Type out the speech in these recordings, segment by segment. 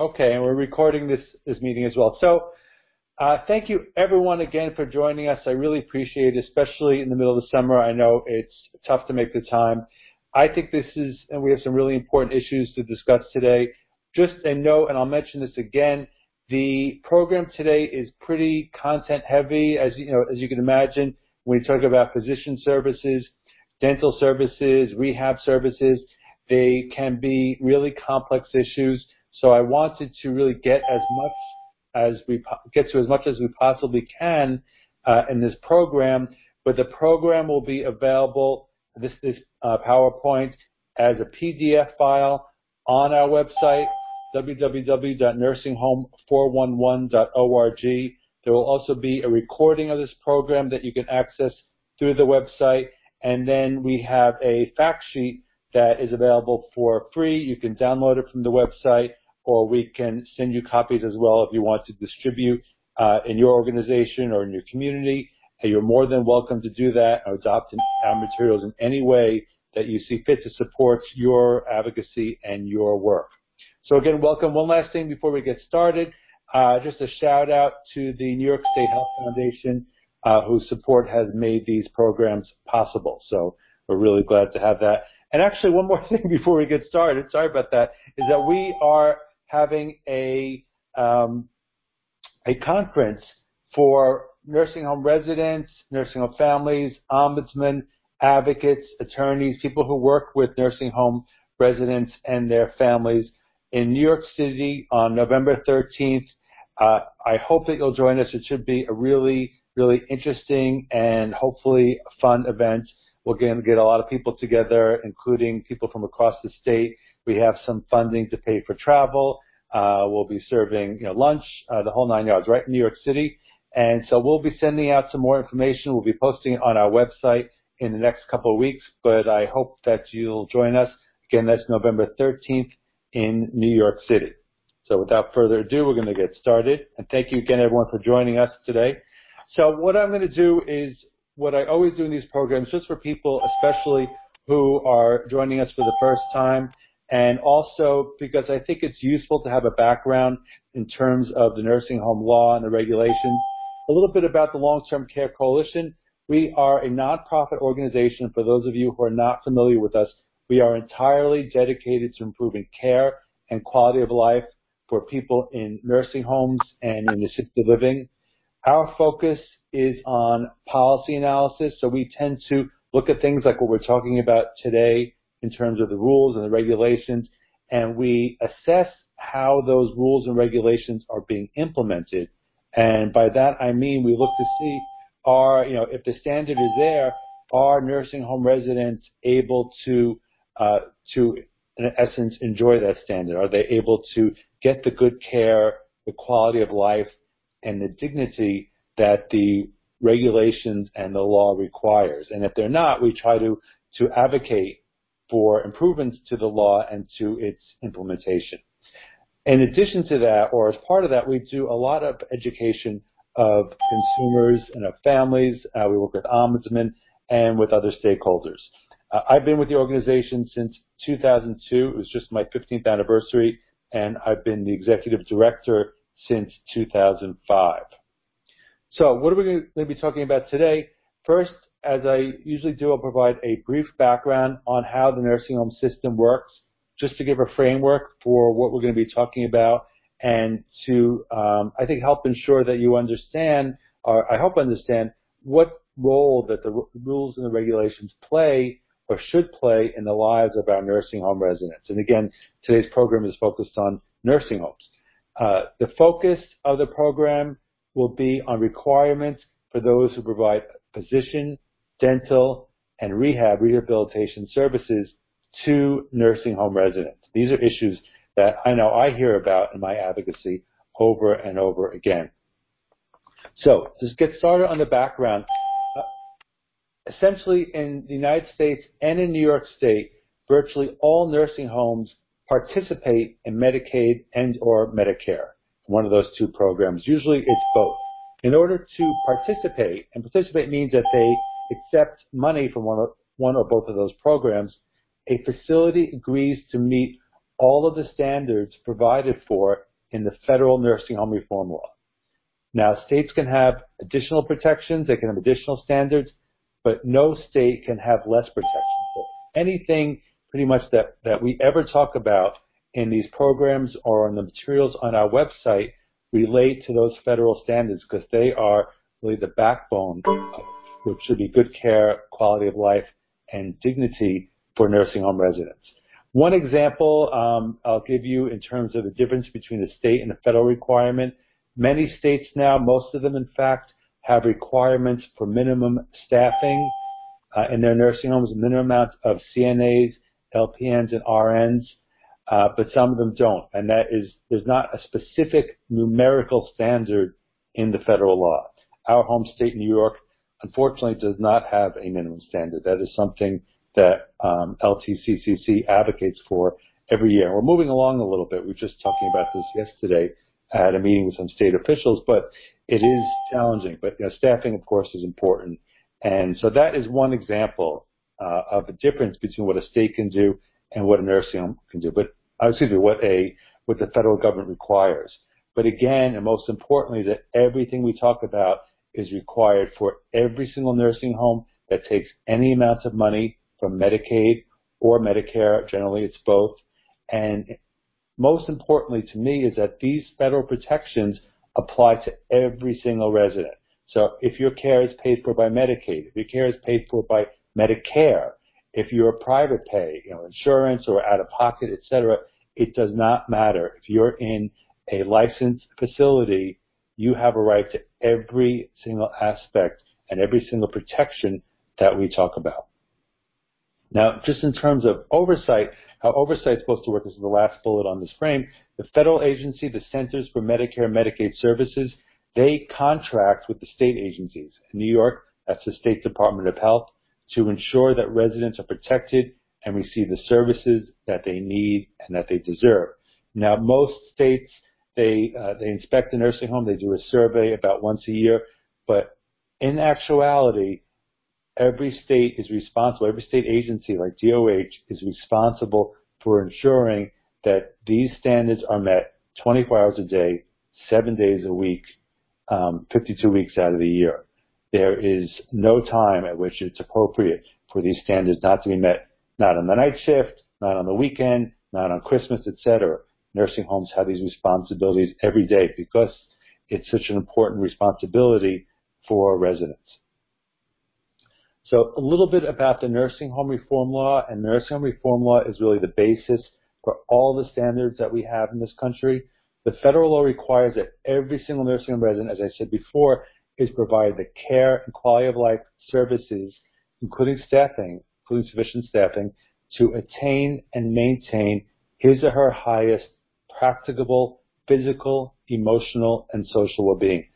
Okay, and we're recording this, this meeting as well. So, uh, thank you everyone again for joining us. I really appreciate it, especially in the middle of the summer. I know it's tough to make the time. I think this is, and we have some really important issues to discuss today. Just a note, and I'll mention this again, the program today is pretty content heavy, as you know, as you can imagine, when we talk about physician services, dental services, rehab services, they can be really complex issues. So I wanted to really get as much as we get to as much as we possibly can uh, in this program. But the program will be available. This is uh, PowerPoint as a PDF file on our website www.nursinghome411.org. There will also be a recording of this program that you can access through the website. And then we have a fact sheet that is available for free. You can download it from the website or we can send you copies as well if you want to distribute uh, in your organization or in your community. And you're more than welcome to do that or adopt our materials in any way that you see fit to support your advocacy and your work. So again, welcome. One last thing before we get started. Uh, just a shout out to the New York State Health Foundation, uh, whose support has made these programs possible. So we're really glad to have that. And actually, one more thing before we get started, sorry about that, is that we are having a um, a conference for nursing home residents, nursing home families, ombudsmen, advocates, attorneys, people who work with nursing home residents and their families in New York City on November 13th. Uh, I hope that you'll join us. It should be a really, really interesting and hopefully fun event. We're going to get a lot of people together, including people from across the state. We have some funding to pay for travel. Uh, we'll be serving, you know, lunch, uh, the whole nine yards, right in New York City. And so we'll be sending out some more information. We'll be posting it on our website in the next couple of weeks, but I hope that you'll join us. Again, that's November 13th in New York City. So without further ado, we're going to get started. And thank you again, everyone, for joining us today. So what I'm going to do is what I always do in these programs, just for people, especially who are joining us for the first time, and also because I think it's useful to have a background in terms of the nursing home law and the regulations. A little bit about the Long-Term Care Coalition. We are a nonprofit organization. For those of you who are not familiar with us, we are entirely dedicated to improving care and quality of life for people in nursing homes and in assisted living. Our focus is on policy analysis, so we tend to look at things like what we're talking about today in terms of the rules and the regulations, and we assess how those rules and regulations are being implemented. And by that I mean we look to see are, you know, if the standard is there, are nursing home residents able to, uh, to in essence enjoy that standard? Are they able to get the good care, the quality of life, and the dignity that the regulations and the law requires? And if they're not, we try to, to advocate for improvements to the law and to its implementation. In addition to that, or as part of that, we do a lot of education of consumers and of families. Uh, we work with ombudsmen and with other stakeholders. Uh, I've been with the organization since 2002. It was just my 15th anniversary, and I've been the executive director since 2005. So what are we going to be talking about today? First, as I usually do, I'll provide a brief background on how the nursing home system works, just to give a framework for what we're going to be talking about and to, um, I think, help ensure that you understand, or I hope understand, what role that the rules and the regulations play or should play in the lives of our nursing home residents. And again, today's program is focused on nursing homes. Uh, the focus of the program will be on requirements for those who provide physician, dental, and rehab rehabilitation services to nursing home residents. These are issues that I know I hear about in my advocacy over and over again. So, to get started on the background, uh, essentially in the United States and in New York State, virtually all nursing homes participate in Medicaid and or Medicare, one of those two programs. Usually it's both. In order to participate, and participate means that they accept money from one or, one or both of those programs, a facility agrees to meet all of the standards provided for in the federal nursing home reform law. Now, states can have additional protections, they can have additional standards, but no state can have less protection. So anything pretty much that, that we ever talk about in these programs or in the materials on our website relate to those federal standards because they are really the backbone of which should be good care, quality of life, and dignity for nursing home residents. One example um, I'll give you in terms of the difference between the state and the federal requirement. Many states now, most of them in fact, have requirements for minimum staffing uh, in their nursing homes, a minimum amount of CNAs, LPNs, and RNs, uh, but some of them don't. And that is, there's not a specific numerical standard in the federal law. Our home state, New York, unfortunately does not have a minimum standard. That is something that um, LTCCC advocates for every year. We're moving along a little bit. We were just talking about this yesterday at a meeting with some state officials, but it is challenging. But you know, staffing, of course, is important. And so that is one example uh, of the difference between what a state can do and what a nursing home can do. But uh, excuse me, what a what the federal government requires. But again, and most importantly, that everything we talk about is required for every single nursing home that takes any amount of money from Medicaid or Medicare. Generally, it's both. And most importantly to me is that these federal protections apply to every single resident. So if your care is paid for by Medicaid, if your care is paid for by Medicare, if you're a private pay, you know, insurance or out of pocket, et cetera, it does not matter. If you're in a licensed facility, you have a right to every single aspect and every single protection that we talk about. Now, just in terms of oversight, how oversight is supposed to work is the last bullet on this frame. The federal agency, the Centers for Medicare and Medicaid Services, they contract with the state agencies. In New York, that's the State Department of Health, to ensure that residents are protected and receive the services that they need and that they deserve. Now, most states, they, uh, they inspect the nursing home, they do a survey about once a year, but in actuality, every state is responsible, every state agency like DOH is responsible for ensuring that these standards are met 24 hours a day, seven days a week, um, 52 weeks out of the year. There is no time at which it's appropriate for these standards not to be met, not on the night shift, not on the weekend, not on Christmas, etc. Nursing homes have these responsibilities every day because it's such an important responsibility for residents. So a little bit about the nursing home reform law, and nursing home reform law is really the basis for all the standards that we have in this country. The federal law requires that every single nursing home resident, as I said before, is provided the care and quality of life services, including staffing, including sufficient staffing, to attain and maintain his or her highest practicable physical, emotional, and social well-being.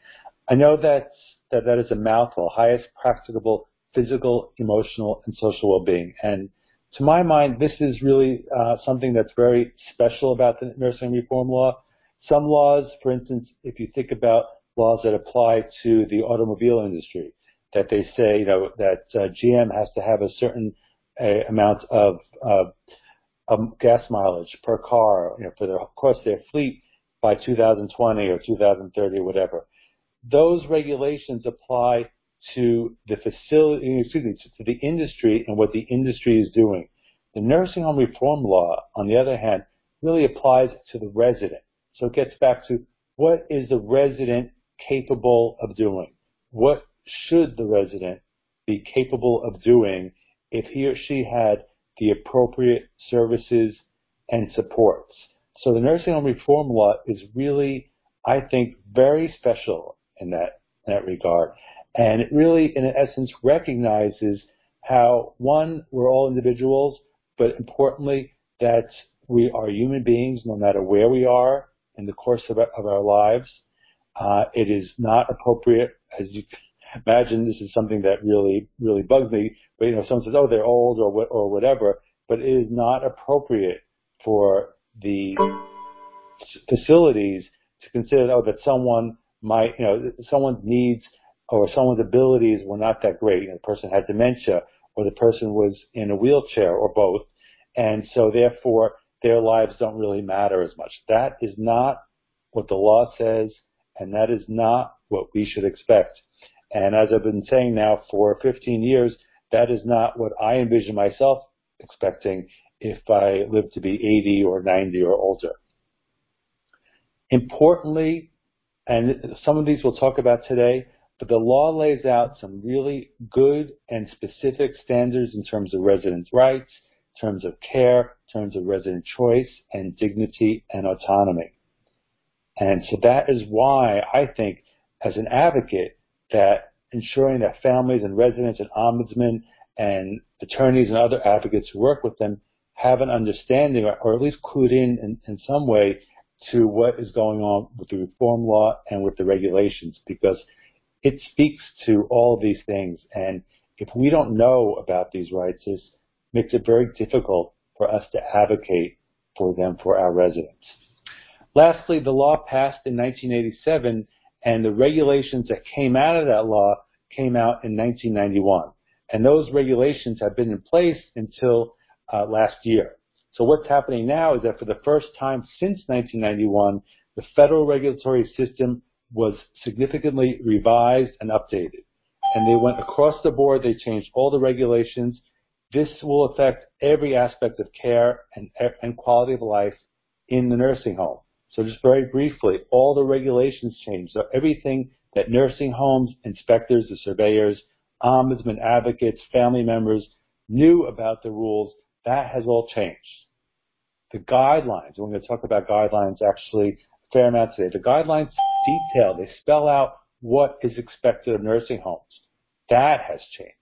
I know that that, that is a mouthful, highest practicable physical, emotional, and social well-being. And to my mind, this is really uh, something that's very special about the nursing reform law. Some laws, for instance, if you think about laws that apply to the automobile industry, that they say, you know, that uh, GM has to have a certain uh, amount of, of gas mileage per car, you know, for their, of course, their fleet by 2020 or 2030 or whatever. Those regulations apply to the facility, excuse me, to the industry and what the industry is doing. The nursing home reform law, on the other hand, really applies to the resident. So it gets back to what is the resident capable of doing? What should the resident be capable of doing if he or she had the appropriate services and supports? So the nursing home reform law is really, I think, very special in that, in that regard. And it really, in essence, recognizes how, one, we're all individuals, but importantly, that we are human beings no matter where we are in the course of our, of our lives. Uh, it is not appropriate, as you imagine, this is something that really, really bugs me. But, you know, someone says, oh, they're old or, or whatever, but it is not appropriate for the facilities to consider, oh, that someone might, you know, someone's needs or someone's abilities were not that great. You know, the person had dementia or the person was in a wheelchair or both. And so therefore their lives don't really matter as much. That is not what the law says, and that is not what we should expect. And as I've been saying now for 15 years, that is not what I envision myself expecting if I live to be 80 or 90 or older. Importantly, and some of these we'll talk about today, but the law lays out some really good and specific standards in terms of residents' rights, in terms of care, in terms of resident choice and dignity and autonomy. And so that is why I think as an advocate that ensuring that families and residents and ombudsmen and attorneys and other advocates who work with them have an understanding or, or at least clued in, in in some way to what is going on with the reform law and with the regulations because it speaks to all these things. And if we don't know about these rights, it makes it very difficult for us to advocate for them for our residents. Lastly, the law passed in 1987 and the regulations that came out of that law came out in 1991. And those regulations have been in place until uh, last year. So what's happening now is that for the first time since 1991, the federal regulatory system was significantly revised and updated. And they went across the board, they changed all the regulations. This will affect every aspect of care and, and quality of life in the nursing home. So just very briefly, all the regulations changed. So everything that nursing homes, inspectors, the surveyors, ombudsman advocates, family members knew about the rules, that has all changed. The guidelines, we're going to talk about guidelines actually a fair amount today. The guidelines detail, they spell out what is expected of nursing homes. That has changed.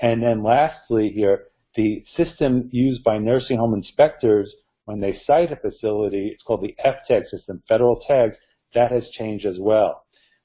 And then lastly here, the system used by nursing home inspectors when they cite a facility, it's called the FTAG system, federal tags, that has changed as well.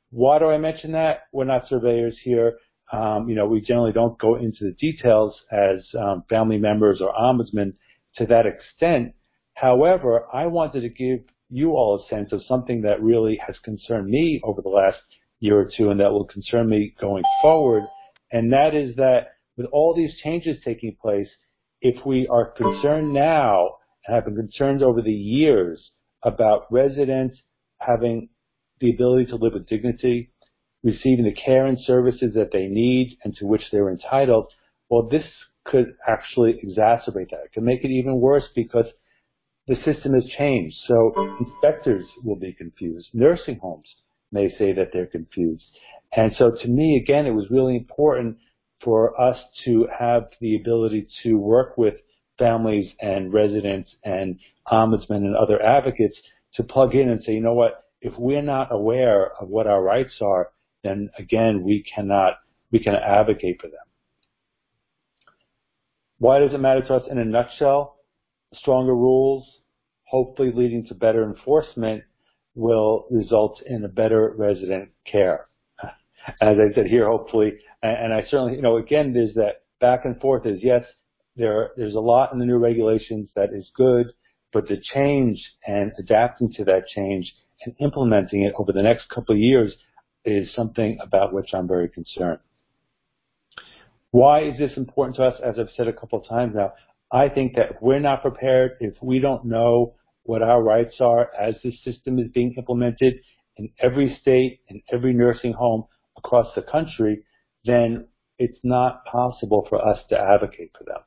Why do I mention that? We're not surveyors here. Um, you know, we generally don't go into the details as um, family members or ombudsmen to that extent. However, I wanted to give you all a sense of something that really has concerned me over the last year or two and that will concern me going forward. And that is that with all these changes taking place, if we are concerned now have been concerned over the years about residents having the ability to live with dignity, receiving the care and services that they need and to which they're entitled, well, this could actually exacerbate that. It could make it even worse because the system has changed. So inspectors will be confused. Nursing homes may say that they're confused. And so to me, again, it was really important for us to have the ability to work with families and residents and ombudsmen and other advocates to plug in and say, you know what, if we're not aware of what our rights are, then again, we cannot, we can advocate for them. Why does it matter to us in a nutshell? Stronger rules, hopefully leading to better enforcement, will result in a better resident care. As I said here, hopefully, and I certainly, you know, again, there's that back and forth is yes, there, there's a lot in the new regulations that is good, but the change and adapting to that change and implementing it over the next couple of years is something about which I'm very concerned. Why is this important to us? As I've said a couple of times now, I think that if we're not prepared, if we don't know what our rights are as this system is being implemented in every state, in every nursing home across the country, then it's not possible for us to advocate for them.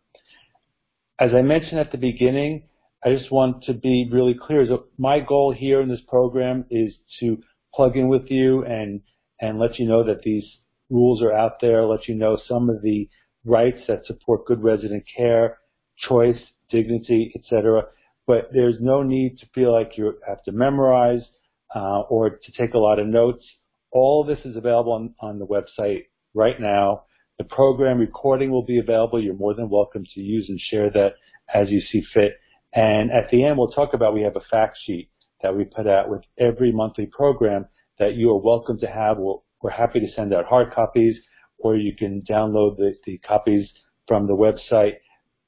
As I mentioned at the beginning, I just want to be really clear. So my goal here in this program is to plug in with you and, and let you know that these rules are out there, let you know some of the rights that support good resident care, choice, dignity, etc. But there's no need to feel like you have to memorize uh, or to take a lot of notes. All of this is available on, on the website right now. The program recording will be available. You're more than welcome to use and share that as you see fit. And at the end, we'll talk about we have a fact sheet that we put out with every monthly program that you are welcome to have. we we are happy to send out hard copies, or you can download the, the copies from the website.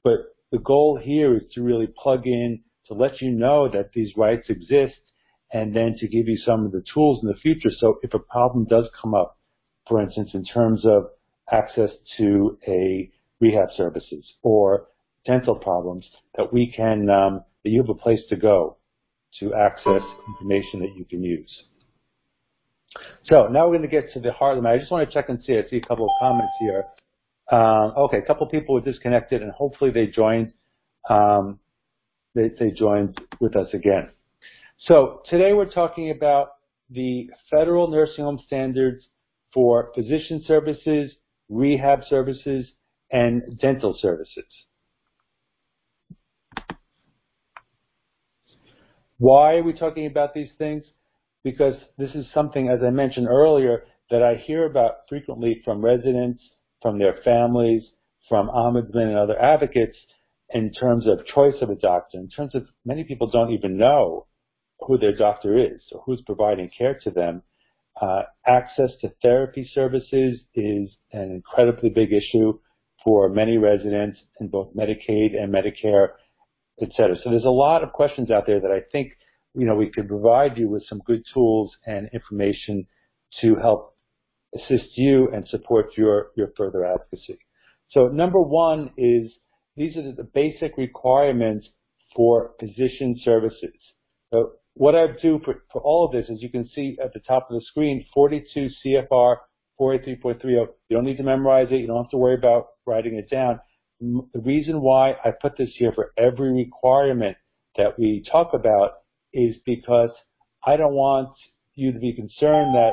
But the goal here is to really plug in to let you know that these rights exist and then to give you some of the tools in the future. So if a problem does come up, for instance, in terms of access to a rehab services or dental problems, that we can um, that you have a place to go to access information that you can use. So now we're going to get to the heart of the matter. I just want to check and see. I see a couple of comments here. Um, okay, a couple of people were disconnected, and hopefully they joined. Um, they, they joined with us again. So today we're talking about the federal nursing home standards for physician services, rehab services, and dental services. Why are we talking about these things? Because this is something, as I mentioned earlier, that I hear about frequently from residents, from their families, from ombudsmen and other advocates in terms of choice of a doctor, in terms of many people don't even know who their doctor is or who's providing care to them. Uh, access to therapy services is an incredibly big issue for many residents in both Medicaid and Medicare, et cetera. So there's a lot of questions out there that I think, you know, we could provide you with some good tools and information to help assist you and support your, your further advocacy. So number one is these are the basic requirements for physician services. So what I do for, for all of this, as you can see at the top of the screen, 42 CFR 483.30. You don't need to memorize it. You don't have to worry about writing it down. The reason why I put this here for every requirement that we talk about is because I don't want you to be concerned that,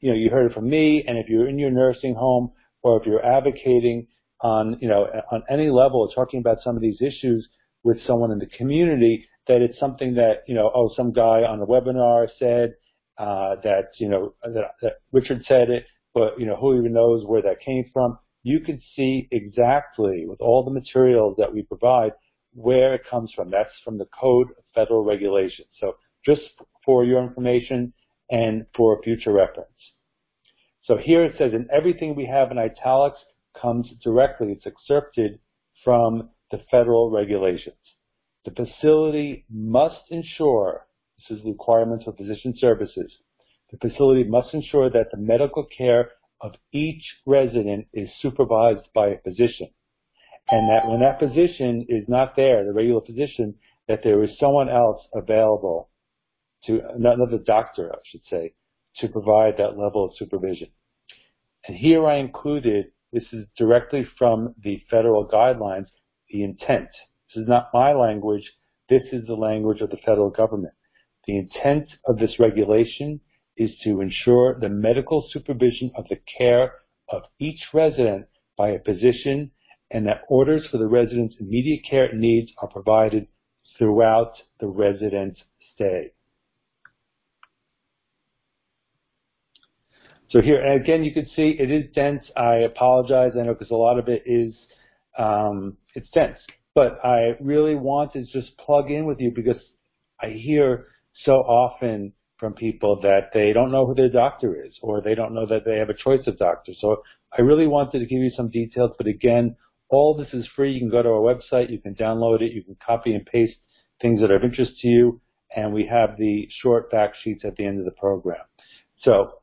you know, you heard it from me, and if you're in your nursing home or if you're advocating on, you know, on any level, talking about some of these issues with someone in the community, that it's something that, you know, oh, some guy on a webinar said, uh, that, you know, that, that Richard said it, but, you know, who even knows where that came from? You can see exactly with all the materials that we provide where it comes from. That's from the Code of Federal Regulations. So just for your information and for future reference. So here it says, and everything we have in italics comes directly, it's excerpted from the federal regulations. The facility must ensure, this is the requirements of physician services, the facility must ensure that the medical care of each resident is supervised by a physician. And that when that physician is not there, the regular physician, that there is someone else available to, another doctor, I should say, to provide that level of supervision. And here I included, this is directly from the federal guidelines, the intent. This is not my language. This is the language of the federal government. The intent of this regulation is to ensure the medical supervision of the care of each resident by a physician and that orders for the resident's immediate care needs are provided throughout the resident's stay. So here, and again, you can see it is dense. I apologize. I know because a lot of it is, um, it's dense. But I really want to just plug in with you because I hear so often from people that they don't know who their doctor is or they don't know that they have a choice of doctors. So I really wanted to give you some details, but again, all this is free. You can go to our website, you can download it, you can copy and paste things that are of interest to you, and we have the short fact sheets at the end of the program. So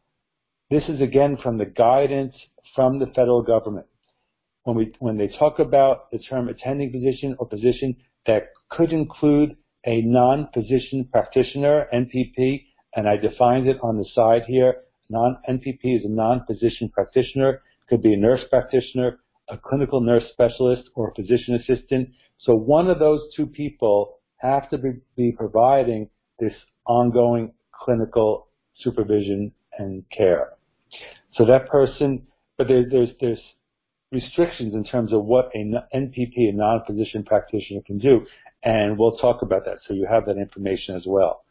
this is again from the guidance from the federal government when we when they talk about the term attending physician or physician, that could include a non-physician practitioner, NPP, and I defined it on the side here. Non-NPP is a non-physician practitioner, could be a nurse practitioner, a clinical nurse specialist, or a physician assistant. So one of those two people have to be, be providing this ongoing clinical supervision and care. So that person, but there, there's there's restrictions in terms of what an NPP, a non-physician practitioner, can do, and we'll talk about that. So you have that information as well.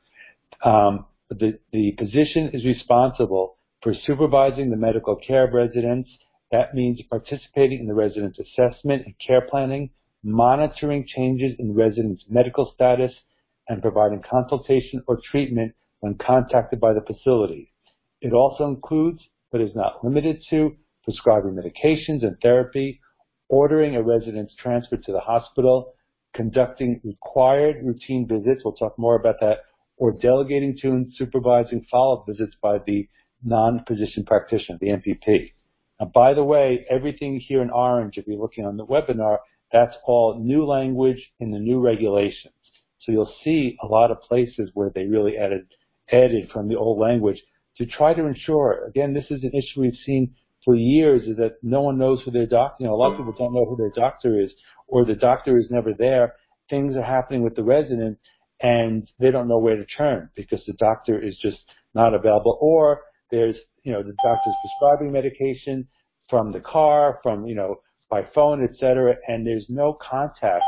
Um, the, the physician is responsible for supervising the medical care of residents. That means participating in the resident's assessment and care planning, monitoring changes in residents' medical status, and providing consultation or treatment when contacted by the facility. It also includes, but is not limited to, prescribing medications and therapy, ordering a resident's transfer to the hospital, conducting required routine visits, we'll talk more about that, or delegating to and supervising follow-up visits by the non-physician practitioner, the NPP. Now, by the way, everything here in orange, if you're looking on the webinar, that's all new language in the new regulations. So you'll see a lot of places where they really added added from the old language to try to ensure. Again, this is an issue we've seen for years is that no one knows who their doctor. You know, a lot of people don't know who their doctor is, or the doctor is never there. Things are happening with the resident, and they don't know where to turn because the doctor is just not available, or there's you know the doctor's prescribing medication from the car, from you know by phone, etc., and there's no contact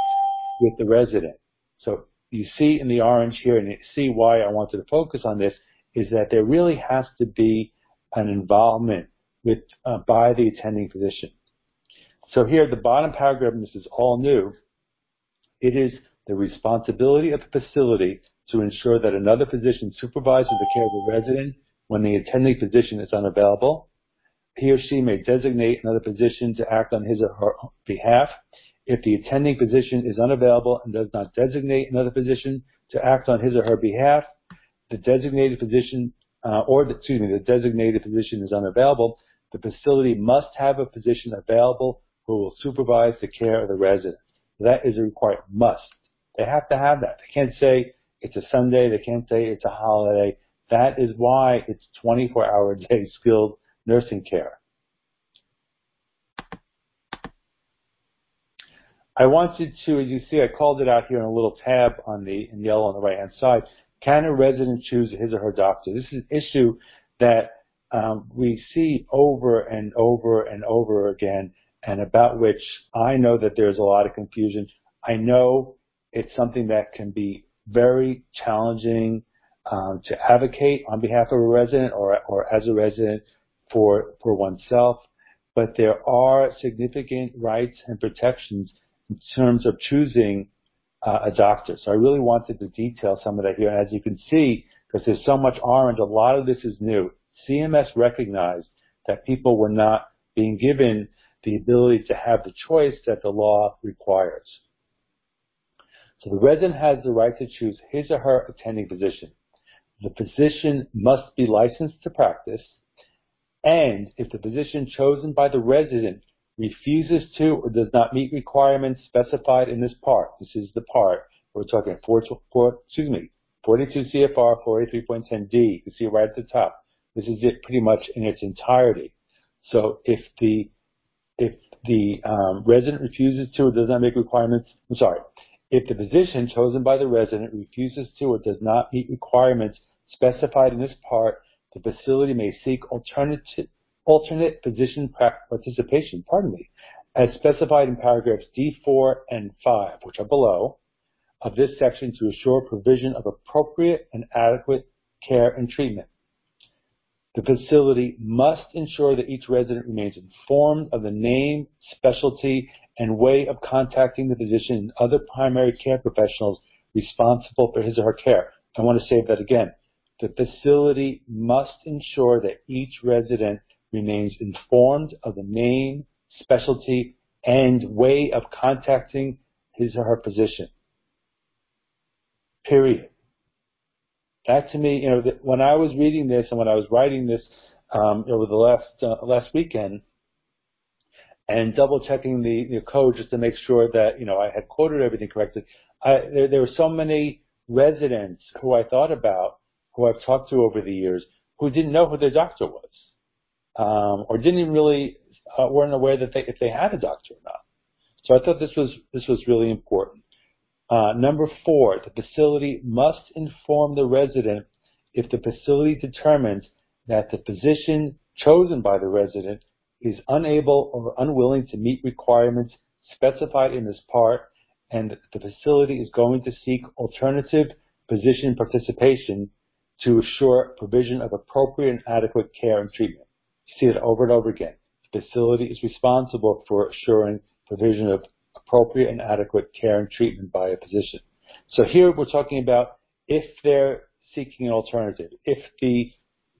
with the resident. So you see in the orange here, and you see why I wanted to focus on this, is that there really has to be an involvement with uh, by the attending physician. So here, the bottom paragraph, and this is all new, it is the responsibility of the facility to ensure that another physician supervises the care of the resident when the attending physician is unavailable. He or she may designate another physician to act on his or her behalf. If the attending physician is unavailable and does not designate another physician to act on his or her behalf, the designated physician, uh, or the, excuse me, the designated physician is unavailable, the facility must have a physician available who will supervise the care of the resident. That is a required must. They have to have that. They can't say it's a Sunday. They can't say it's a holiday. That is why it's 24 hour day skilled nursing care. I wanted to, as you see, I called it out here in a little tab on the in yellow on the right hand side. Can a resident choose his or her doctor? This is an issue that um, we see over and over and over again, and about which I know that there's a lot of confusion. I know it's something that can be very challenging um, to advocate on behalf of a resident or, or as a resident for for oneself, but there are significant rights and protections in terms of choosing uh, a doctor. So I really wanted to detail some of that here. As you can see, because there's so much orange, a lot of this is new. CMS recognized that people were not being given the ability to have the choice that the law requires. So the resident has the right to choose his or her attending physician. The physician must be licensed to practice, and if the physician chosen by the resident refuses to or does not meet requirements specified in this part, this is the part we're talking 4, 4, excuse me, 42 CFR 483.10D. You can see it right at the top. This is it pretty much in its entirety. So if the if the um, resident refuses to or does not make requirements, I'm sorry, if the physician chosen by the resident refuses to or does not meet requirements specified in this part, the facility may seek alternate alternate physician participation, pardon me, as specified in paragraphs D4 and 5, which are below, of this section to assure provision of appropriate and adequate care and treatment. The facility must ensure that each resident remains informed of the name, specialty, and way of contacting the physician and other primary care professionals responsible for his or her care. I want to say that again. The facility must ensure that each resident remains informed of the name, specialty, and way of contacting his or her physician. Period. That to me, you know, when I was reading this and when I was writing this um, over the last uh, last weekend, and double checking the, the code just to make sure that you know I had quoted everything correctly. I, there, there were so many residents who I thought about, who I've talked to over the years, who didn't know who their doctor was, um, or didn't even really uh, weren't aware that they if they had a doctor or not. So I thought this was this was really important. Uh, number four, the facility must inform the resident if the facility determines that the physician chosen by the resident is unable or unwilling to meet requirements specified in this part and the facility is going to seek alternative physician participation to assure provision of appropriate and adequate care and treatment. You see it over and over again. The facility is responsible for assuring provision of appropriate and adequate care and treatment by a physician. So here we're talking about if they're seeking an alternative, if the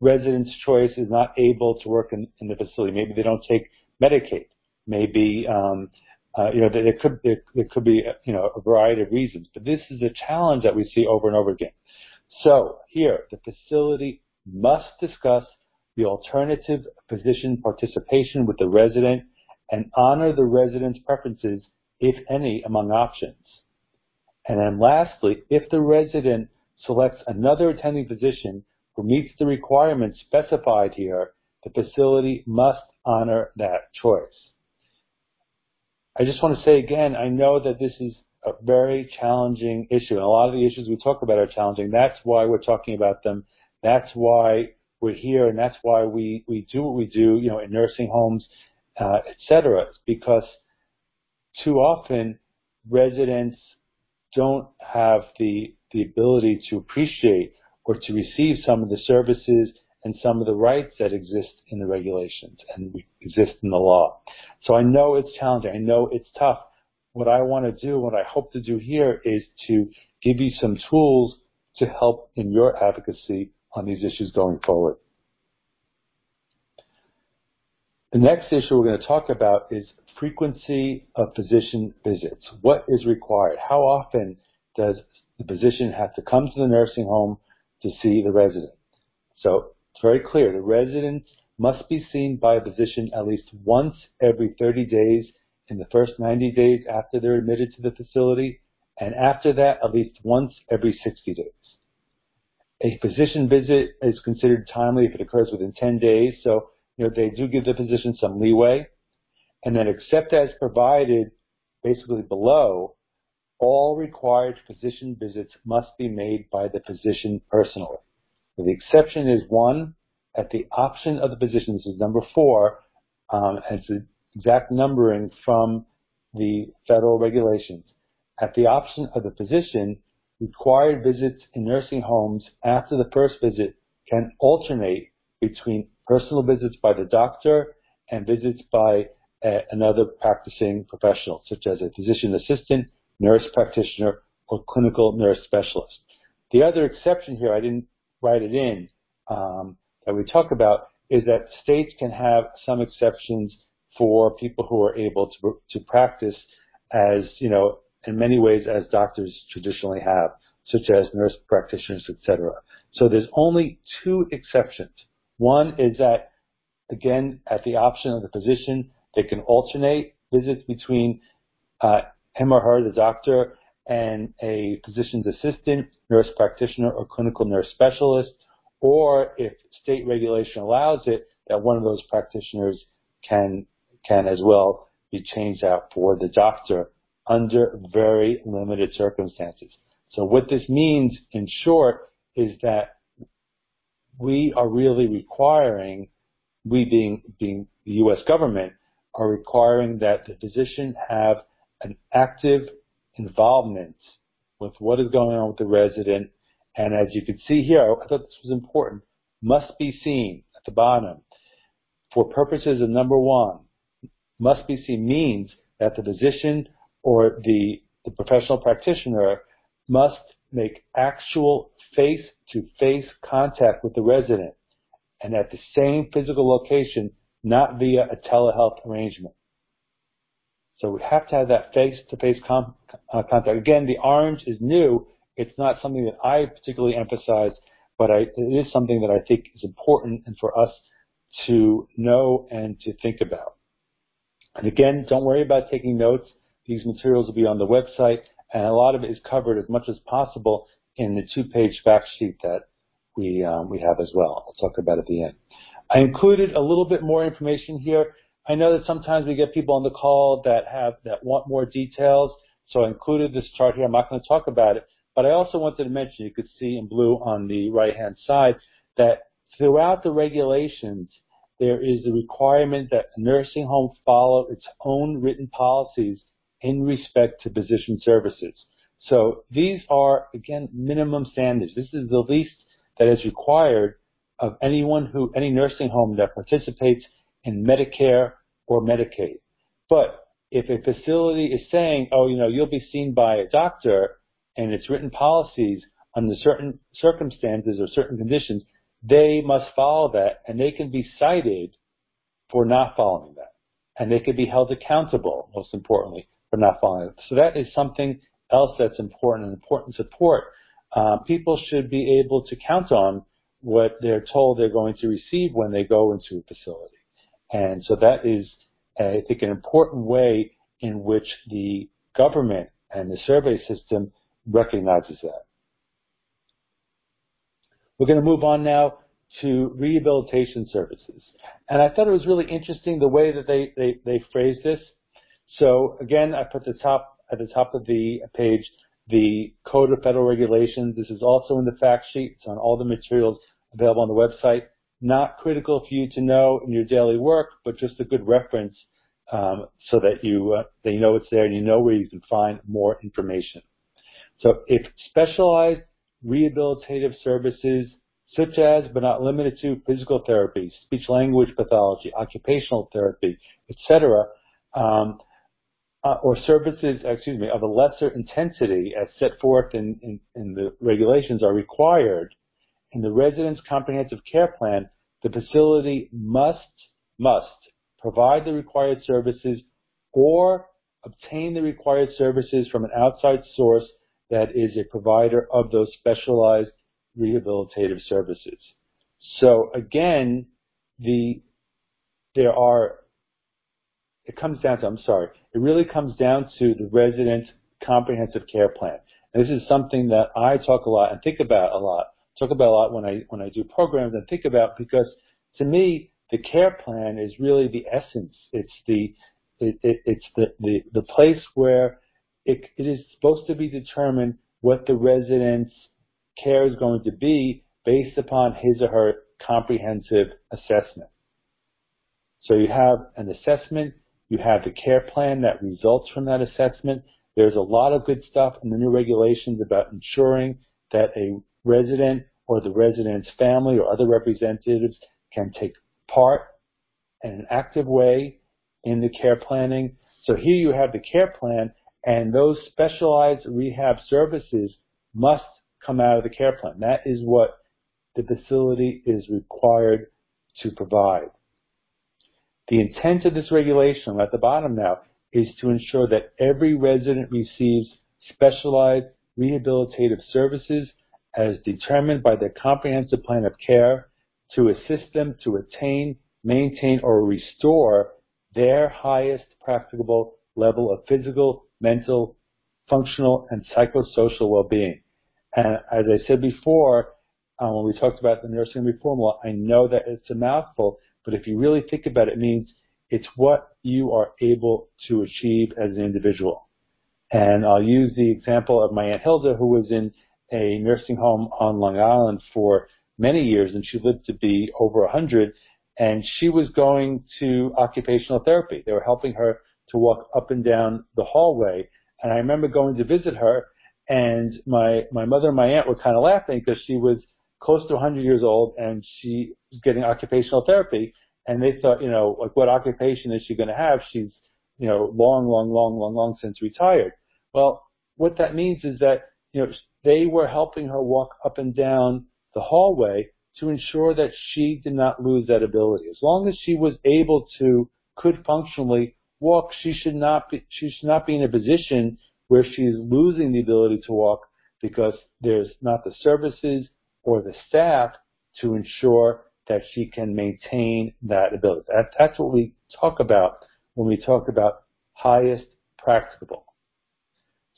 resident's choice is not able to work in, in the facility. Maybe they don't take Medicaid. Maybe um, uh, you know there could there, there could be you know a variety of reasons, but this is a challenge that we see over and over again. So here, the facility must discuss the alternative physician participation with the resident and honor the resident's preferences, if any, among options. And then lastly, if the resident selects another attending physician who meets the requirements specified here, the facility must honor that choice. I just want to say again, I know that this is a very challenging issue. And a lot of the issues we talk about are challenging. That's why we're talking about them. That's why we're here, and that's why we, we do what we do, you know, in nursing homes, uh, et cetera, because too often residents don't have the, the ability to appreciate or to receive some of the services and some of the rights that exist in the regulations and exist in the law. So I know it's challenging. I know it's tough. What I want to do, what I hope to do here is to give you some tools to help in your advocacy on these issues going forward. The next issue we're going to talk about is frequency of physician visits. What is required? How often does the physician have to come to the nursing home to see the resident? So it's very clear. The resident must be seen by a physician at least once every 30 days in the first 90 days after they're admitted to the facility, and after that, at least once every 60 days. A physician visit is considered timely if it occurs within 10 days, so you know they do give the physician some leeway. And then except as provided basically below, all required physician visits must be made by the physician personally. So the exception is one, at the option of the physician, this is number four, um, it's the exact numbering from the federal regulations. At the option of the physician, required visits in nursing homes after the first visit can alternate between personal visits by the doctor and visits by a, another practicing professional, such as a physician assistant, nurse practitioner, or clinical nurse specialist. The other exception here, I didn't write it in, um, that we talk about is that states can have some exceptions for people who are able to, to practice as, you know, in many ways as doctors traditionally have, such as nurse practitioners, etc. So there's only two exceptions. One is that, again, at the option of the physician, they can alternate visits between uh, him or her, the doctor, and a physician's assistant, nurse practitioner, or clinical nurse specialist, or if state regulation allows it, that one of those practitioners can can as well be changed out for the doctor under very limited circumstances. So what this means in short is that we are really requiring, we being, being the U.S. government, are requiring that the physician have an active involvement with what is going on with the resident. And as you can see here, I thought this was important, must be seen at the bottom for purposes of number one, must be seen means that the physician or the, the professional practitioner must make actual face-to-face contact with the resident and at the same physical location, not via a telehealth arrangement. So we have to have that face-to-face com- uh, contact. Again, the orange is new. It's not something that I particularly emphasize, but I, it is something that I think is important and for us to know and to think about. And again, don't worry about taking notes. These materials will be on the website, and a lot of it is covered as much as possible in the two-page fact sheet that we um, we have as well. I'll talk about at the end. I included a little bit more information here. I know that sometimes we get people on the call that have that want more details, so I included this chart here. I'm not going to talk about it, but I also wanted to mention, you could see in blue on the right-hand side, that throughout the regulations, there is a requirement that a nursing home follow its own written policies in respect to physician services. So these are, again, minimum standards. This is the least that is required of anyone who, any nursing home that participates in Medicare or Medicaid. But if a facility is saying, oh, you know, you'll be seen by a doctor and it's written policies under certain circumstances or certain conditions, they must follow that and they can be cited for not following that. And they can be held accountable, most importantly, for not following it. So that is something else that's important and important support. Uh, people should be able to count on what they're told they're going to receive when they go into a facility. And so that is, uh, I think, an important way in which the government and the survey system recognizes that. We're going to move on now to rehabilitation services. And I thought it was really interesting the way that they, they, they phrased this. So again, I put the top at the top of the page the Code of Federal Regulations. This is also in the fact sheet. It's on all the materials available on the website. Not critical for you to know in your daily work, but just a good reference um, so that you uh, know it's there and you know where you can find more information. So if specialized rehabilitative services such as but not limited to physical therapy, speech language pathology, occupational therapy, etc., um, uh, or services, excuse me, of a lesser intensity as set forth in, in, in the regulations are required in the resident's comprehensive care plan, the facility must, must provide the required services or obtain the required services from an outside source that is a provider of those specialized rehabilitative services. So again, the there are it comes down to I'm sorry, it really comes down to the resident's comprehensive care plan. And this is something that I talk a lot and think about a lot. Talk about a lot when I when I do programs and think about because to me the care plan is really the essence. It's the it, it, it's the, the, the place where it, it is supposed to be determined what the resident's care is going to be based upon his or her comprehensive assessment. So you have an assessment, you have the care plan that results from that assessment. There's a lot of good stuff in the new regulations about ensuring that a resident or the resident's family or other representatives can take part in an active way in the care planning. So here you have the care plan and those specialized rehab services must come out of the care plan. That is what the facility is required to provide. The intent of this regulation at the bottom now is to ensure that every resident receives specialized rehabilitative services as determined by their comprehensive plan of care to assist them to attain, maintain, or restore their highest practicable level of physical, mental, functional, and psychosocial well-being. And as I said before, um, when we talked about the nursing reform law, I know that it's a mouthful, but if you really think about it, it means it's what you are able to achieve as an individual. And I'll use the example of my Aunt Hilda, who was in a nursing home on Long Island for many years, and she lived to be over 100, and she was going to occupational therapy. They were helping her to walk up and down the hallway. And I remember going to visit her, and my my mother and my aunt were kind of laughing because she was close to 100 years old and she was getting occupational therapy, and they thought, you know, like what occupation is she going to have? She's, you know, long, long, long, long, long since retired. Well, what that means is that you know they were helping her walk up and down the hallway to ensure that she did not lose that ability. As long as she was able to, could functionally walk, she should not be, she should not be in a position where she's losing the ability to walk because there's not the services or the staff to ensure that she can maintain that ability. That, that's what we talk about when we talk about highest practicable.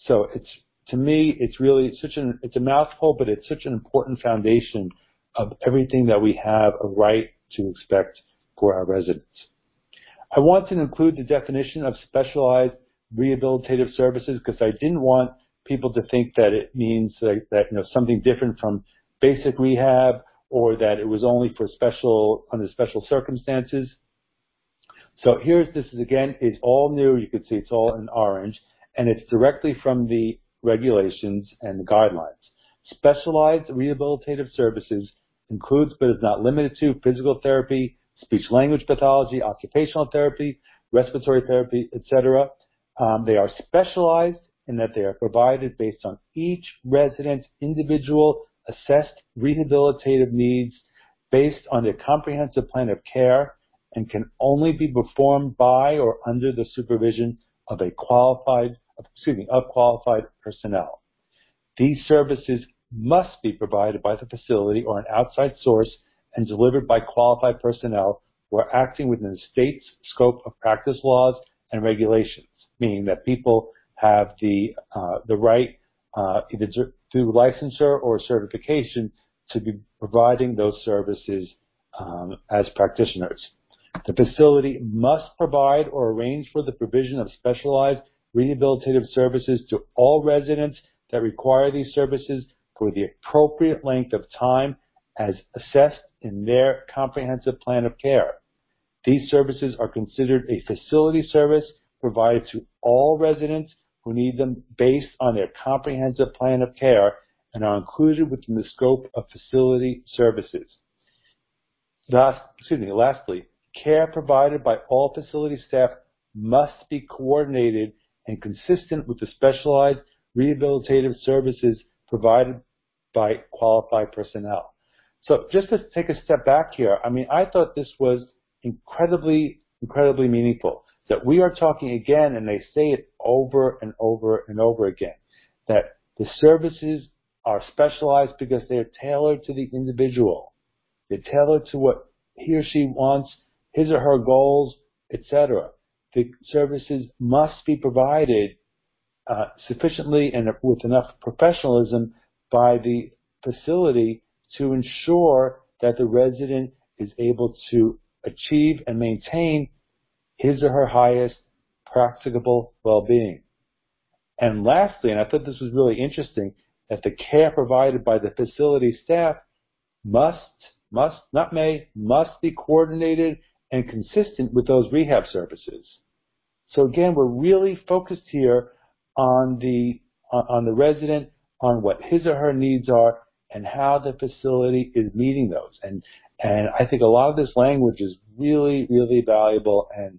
So it's to me, it's really such an it's a mouthful, but it's such an important foundation of everything that we have a right to expect for our residents. I want to include the definition of specialized rehabilitative services because I didn't want people to think that it means that, that you know something different from basic rehab or that it was only for special under special circumstances. So here's this is again is all new. You can see it's all in orange, and it's directly from the regulations and guidelines. Specialized rehabilitative services includes but is not limited to physical therapy, speech language pathology, occupational therapy, respiratory therapy, etc. Um, they are specialized in that they are provided based on each resident's individual assessed rehabilitative needs based on their comprehensive plan of care and can only be performed by or under the supervision of a qualified, excuse me, of qualified personnel. These services must be provided by the facility or an outside source and delivered by qualified personnel who are acting within the state's scope of practice laws and regulations meaning that people have the uh, the right uh, either through licensure or certification to be providing those services um, as practitioners. The facility must provide or arrange for the provision of specialized rehabilitative services to all residents that require these services for the appropriate length of time as assessed in their comprehensive plan of care. These services are considered a facility service provided to all residents who need them based on their comprehensive plan of care and are included within the scope of facility services. Excuse me, lastly, care provided by all facility staff must be coordinated and consistent with the specialized rehabilitative services provided by qualified personnel. So just to take a step back here, I mean, I thought this was incredibly, incredibly meaningful. That we are talking again, and they say it over and over and over again, that the services are specialized because they're tailored to the individual. They're tailored to what he or she wants his or her goals, etc. The services must be provided uh, sufficiently and with enough professionalism by the facility to ensure that the resident is able to achieve and maintain his or her highest practicable well-being. And lastly, and I thought this was really interesting, that the care provided by the facility staff must, must, not may, must be coordinated and consistent with those rehab services. So again, we're really focused here on the on the resident, on what his or her needs are, and how the facility is meeting those. And and I think a lot of this language is really, really valuable and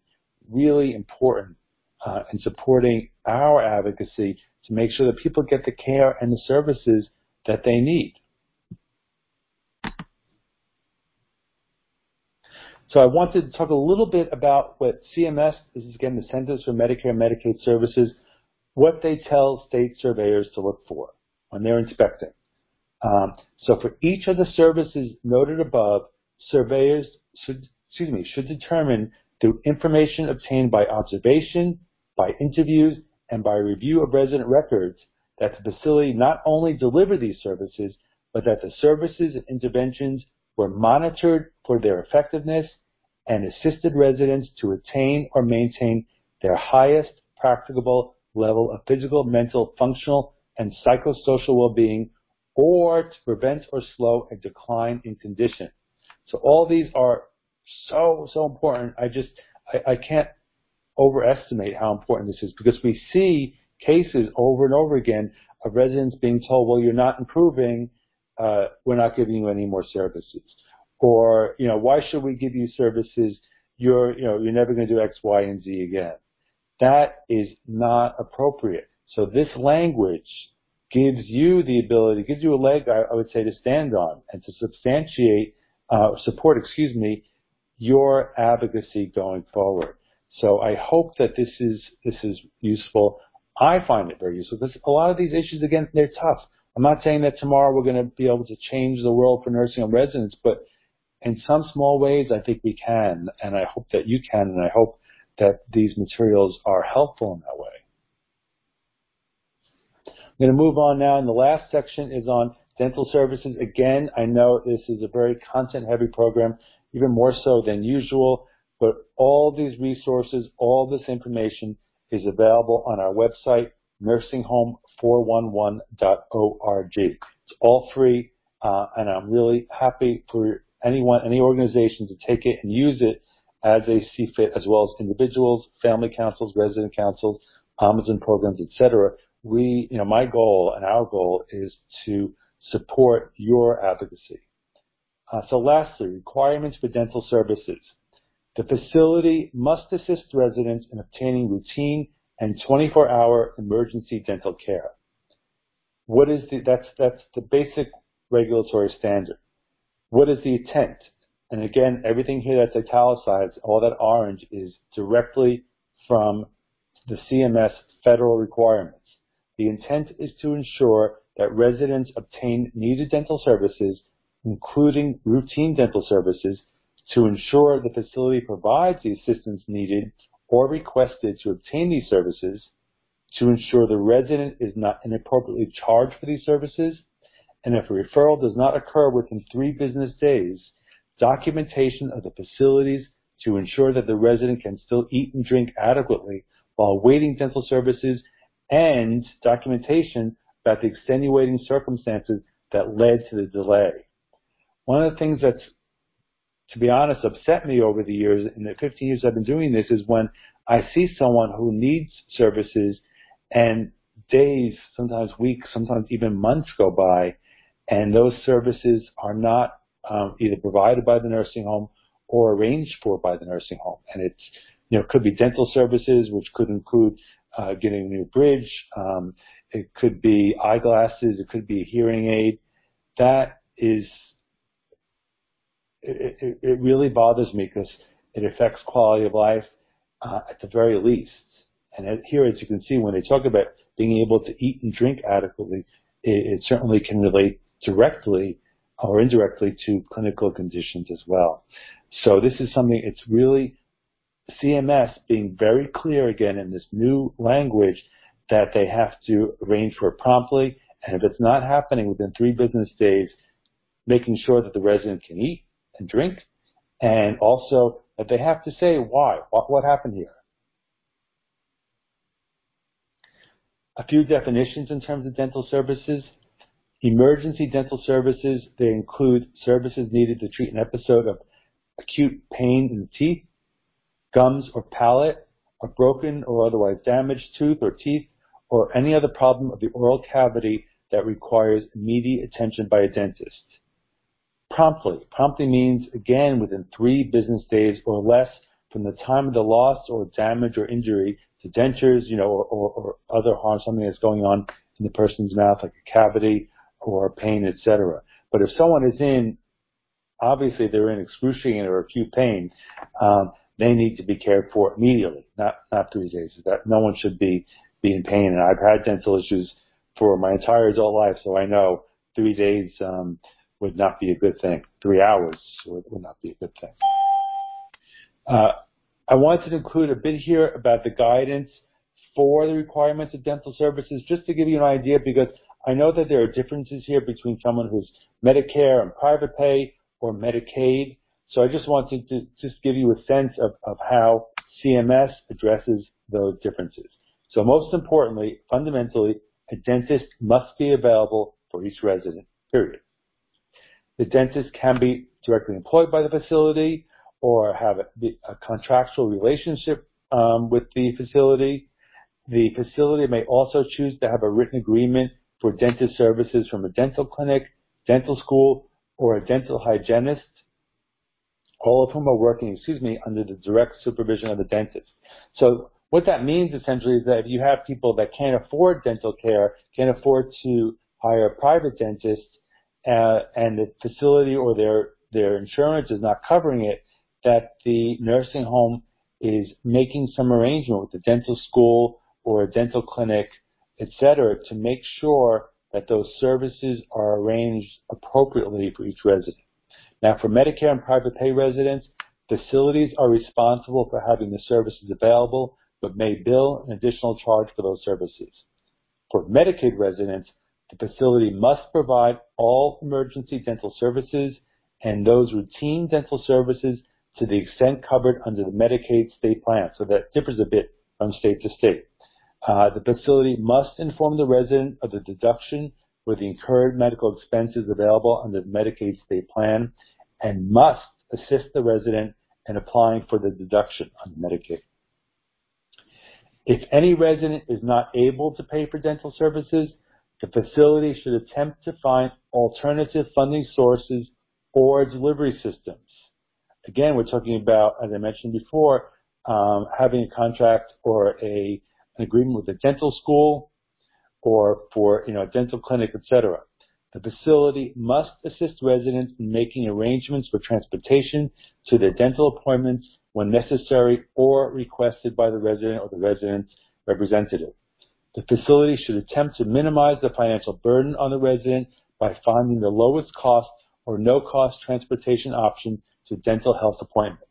really important uh, in supporting our advocacy to make sure that people get the care and the services that they need. So I wanted to talk a little bit about what CMS, this is again the Centers for Medicare and Medicaid Services, what they tell state surveyors to look for when they're inspecting. Um, so for each of the services noted above, surveyors should, excuse me, should determine through information obtained by observation, by interviews, and by review of resident records that the facility not only delivered these services, but that the services and interventions were monitored for their effectiveness and assisted residents to attain or maintain their highest practicable level of physical, mental, functional, and psychosocial well-being or to prevent or slow a decline in condition. So all these are so, so important. I just, I, I can't overestimate how important this is because we see cases over and over again of residents being told, well, you're not improving, uh, we're not giving you any more services. Or, you know, why should we give you services? You're, you know, you're never going to do X, Y, and Z again. That is not appropriate. So this language gives you the ability, gives you a leg, I, I would say, to stand on and to substantiate, uh, support, excuse me, your advocacy going forward. So I hope that this is this is useful. I find it very useful because a lot of these issues, again, they're tough. I'm not saying that tomorrow we're going to be able to change the world for nursing home residents, but in some small ways, I think we can, and I hope that you can, and I hope that these materials are helpful in that way. I'm going to move on now, and the last section is on dental services. Again, I know this is a very content-heavy program, even more so than usual, but all these resources, all this information is available on our website, nursinghome411.org. It's all free, uh, and I'm really happy for anyone, any organization to take it and use it as they see fit, as well as individuals, family councils, resident councils, ombudsman programs, etc. We, you know, my goal and our goal is to support your advocacy. Uh, so lastly, requirements for dental services. The facility must assist residents in obtaining routine and 24-hour emergency dental care. What is the, that's, that's the basic regulatory standard. What is the intent? And again, everything here that's italicized, all that orange is directly from the CMS federal requirements. The intent is to ensure that residents obtain needed dental services, including routine dental services, to ensure the facility provides the assistance needed or requested to obtain these services, to ensure the resident is not inappropriately charged for these services, and if a referral does not occur within three business days, documentation of the facilities to ensure that the resident can still eat and drink adequately while awaiting dental services, and documentation about the extenuating circumstances that led to the delay. One of the things that's, to be honest, upset me over the years, in the 15 years I've been doing this, is when I see someone who needs services and days, sometimes weeks, sometimes even months go by, and those services are not um, either provided by the nursing home or arranged for by the nursing home. And it's, you know, it could be dental services, which could include uh, getting a new bridge. Um, it could be eyeglasses. It could be a hearing aid. That is, it, it, really bothers me because it affects quality of life uh, at the very least. And here, as you can see, when they talk about being able to eat and drink adequately, it, it certainly can relate directly or indirectly to clinical conditions as well. So this is something, it's really CMS being very clear again in this new language that they have to arrange for promptly. And if it's not happening within three business days, making sure that the resident can eat and drink and also that they have to say why, what, what happened here. A few definitions in terms of dental services. Emergency dental services, they include services needed to treat an episode of acute pain in the teeth, gums or palate, a broken or otherwise damaged tooth or teeth, or any other problem of the oral cavity that requires immediate attention by a dentist. Promptly. Promptly means, again, within three business days or less from the time of the loss or damage or injury to dentures, you know, or, or, or other harm, something that's going on in the person's mouth, like a cavity or pain, etc. But if someone is in, obviously they're in excruciating or acute pain, um, they need to be cared for immediately, not not three days. That no one should be be in pain. And I've had dental issues for my entire adult life, so I know three days um, would not be a good thing. Three hours would, would not be a good thing. Uh, I wanted to include a bit here about the guidance for the requirements of dental services, just to give you an idea, because I know that there are differences here between someone who's Medicare and private pay or Medicaid. So I just wanted to just give you a sense of, of how CMS addresses those differences. So most importantly, fundamentally, a dentist must be available for each resident, period. The dentist can be directly employed by the facility or have a, a contractual relationship um, with the facility. The facility may also choose to have a written agreement for dentist services from a dental clinic, dental school, or a dental hygienist, all of whom are working, excuse me, under the direct supervision of the dentist. So what that means essentially is that if you have people that can't afford dental care, can't afford to hire a private dentist, uh, and the facility or their their insurance is not covering it, that the nursing home is making some arrangement with the dental school or a dental clinic, et cetera, to make sure that those services are arranged appropriately for each resident. Now, for Medicare and private pay residents, facilities are responsible for having the services available, but may bill an additional charge for those services. For Medicaid residents, the facility must provide all emergency dental services and those routine dental services to the extent covered under the Medicaid state plan. So that differs a bit from state to state. Uh, the facility must inform the resident of the deduction for the incurred medical expenses available under the Medicaid state plan and must assist the resident in applying for the deduction under Medicaid. If any resident is not able to pay for dental services, the facility should attempt to find alternative funding sources or delivery systems. Again, we're talking about, as I mentioned before, um, having a contract or a, an agreement with a dental school or for you know a dental clinic, etc. The facility must assist residents in making arrangements for transportation to their dental appointments when necessary or requested by the resident or the resident's representative. The facility should attempt to minimize the financial burden on the resident by finding the lowest cost or no cost transportation option to dental health appointments.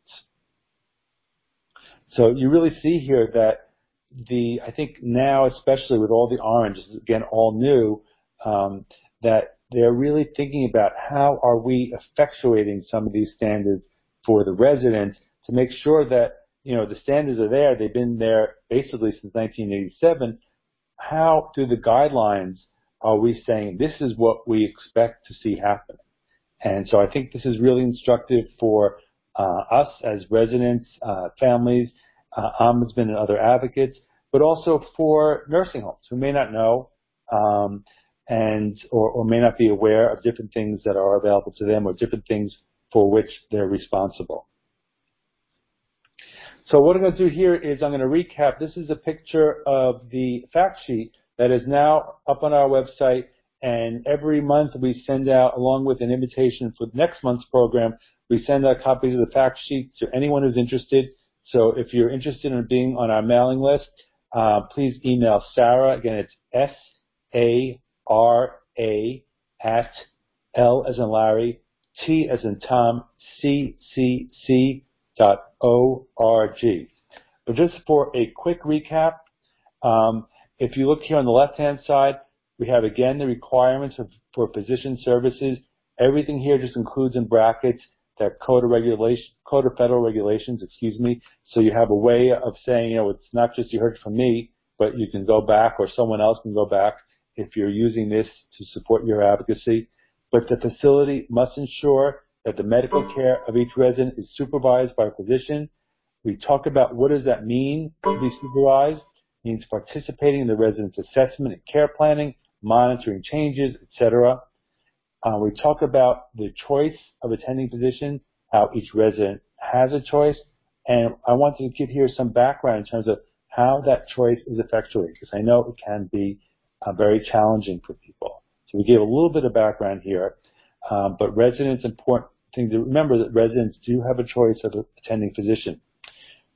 So you really see here that the I think now, especially with all the orange, again all new, um, that they're really thinking about how are we effectuating some of these standards for the residents to make sure that you know the standards are there. They've been there basically since 1987. How through the guidelines are we saying this is what we expect to see happen? And so I think this is really instructive for uh, us as residents, uh, families, uh, ombudsmen and other advocates, but also for nursing homes who may not know um, and or, or may not be aware of different things that are available to them or different things for which they're responsible. So what I'm going to do here is I'm going to recap. This is a picture of the fact sheet that is now up on our website. And every month we send out, along with an invitation for next month's program, we send out copies of the fact sheet to anyone who's interested. So if you're interested in being on our mailing list, uh, please email Sarah. Again, it's S A R A at L as in Larry, T as in Tom, C C C dot O R G. But just for a quick recap, um, if you look here on the left-hand side, we have again the requirements of, for physician services. Everything here just includes in brackets that code of regulation, code of federal regulations, excuse me. So you have a way of saying, you know, it's not just you heard from me, but you can go back or someone else can go back if you're using this to support your advocacy. But the facility must ensure that the medical care of each resident is supervised by a physician. We talk about what does that mean to be supervised It means participating in the resident's assessment and care planning, monitoring changes, etc. Uh, we talk about the choice of attending physician, how each resident has a choice, and I want to give here some background in terms of how that choice is effectuated, because I know it can be uh, very challenging for people. So we gave a little bit of background here, um, but residents important thing to remember that residents do have a choice of attending physician.